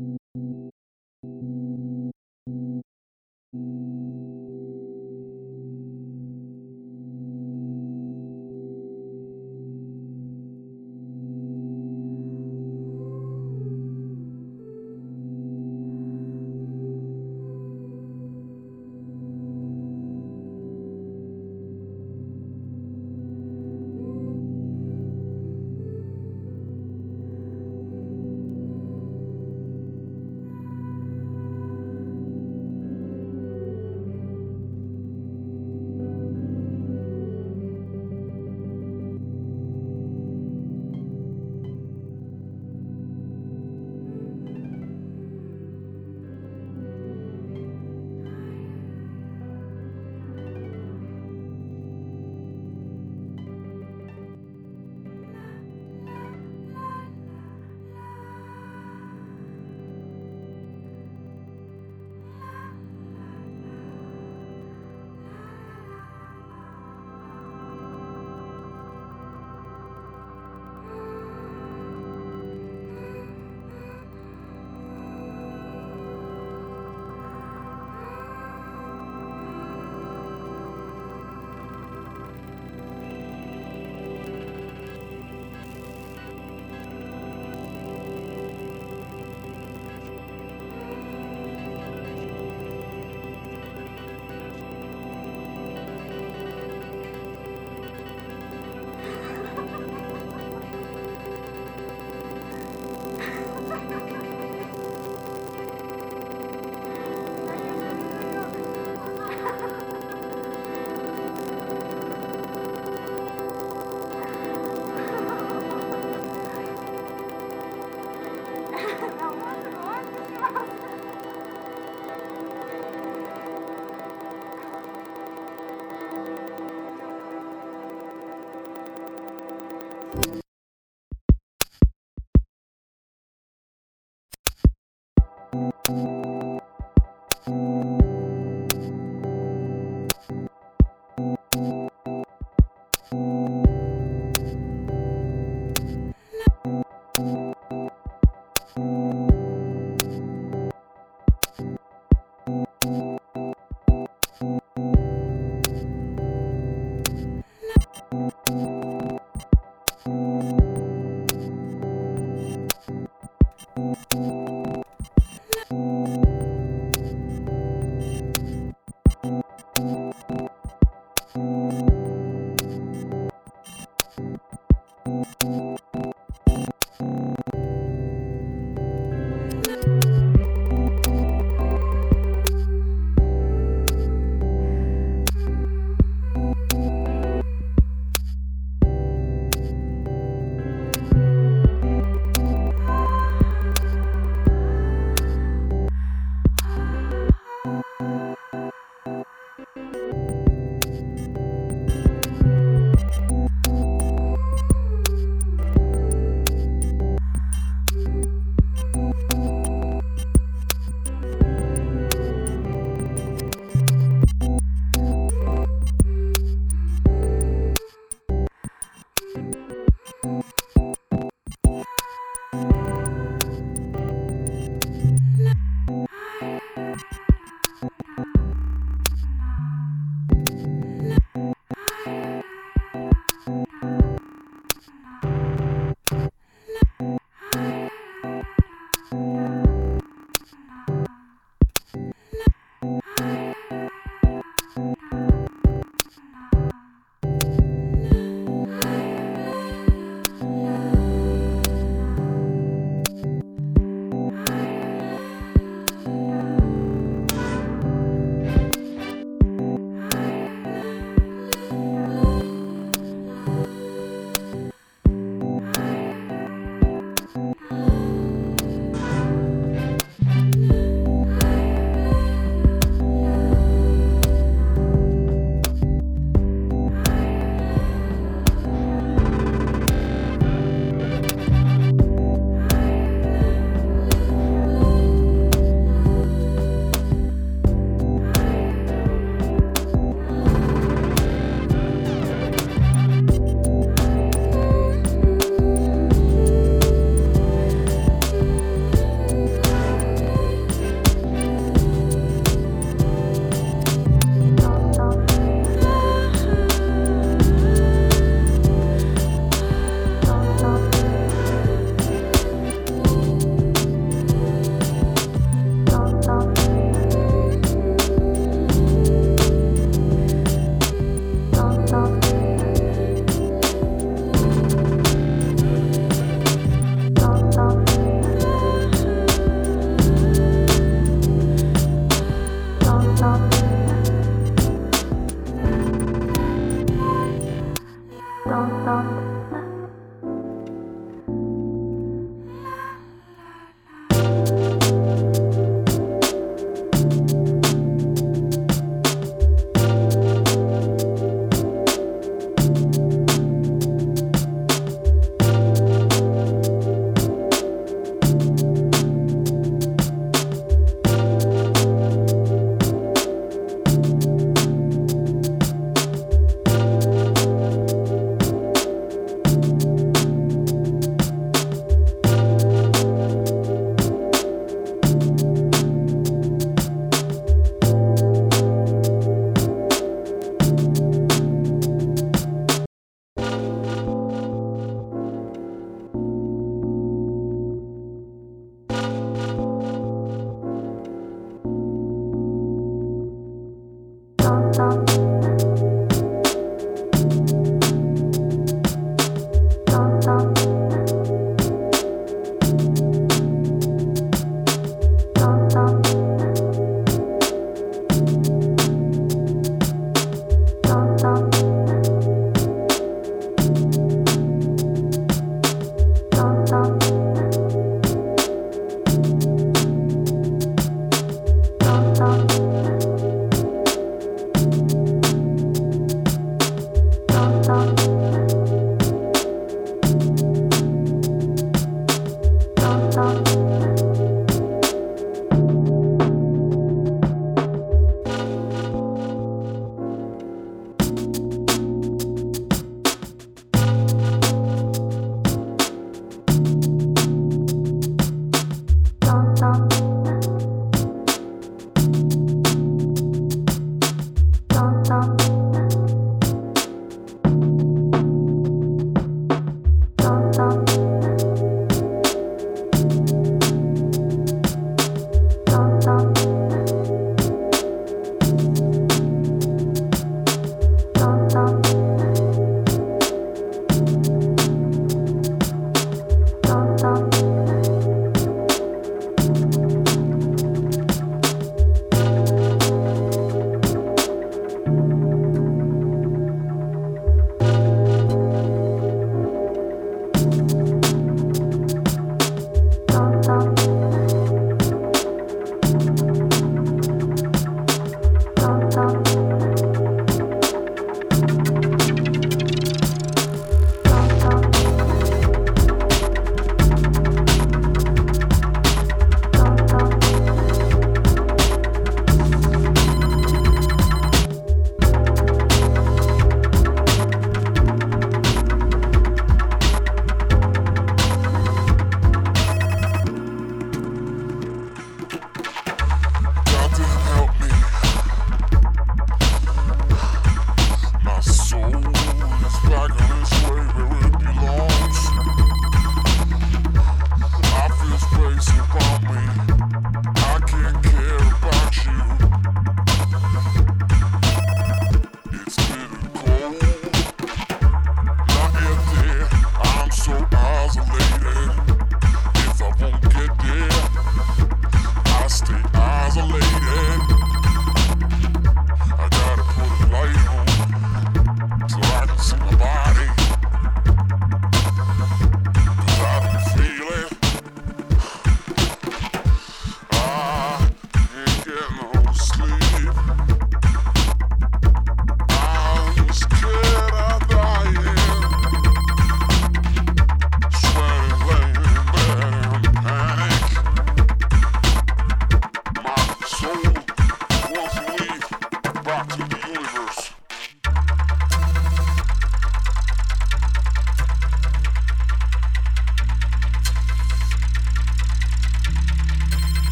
you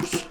the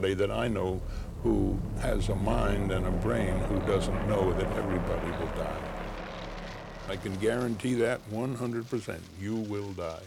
that I know who has a mind and a brain who doesn't know that everybody will die. I can guarantee that 100%. You will die.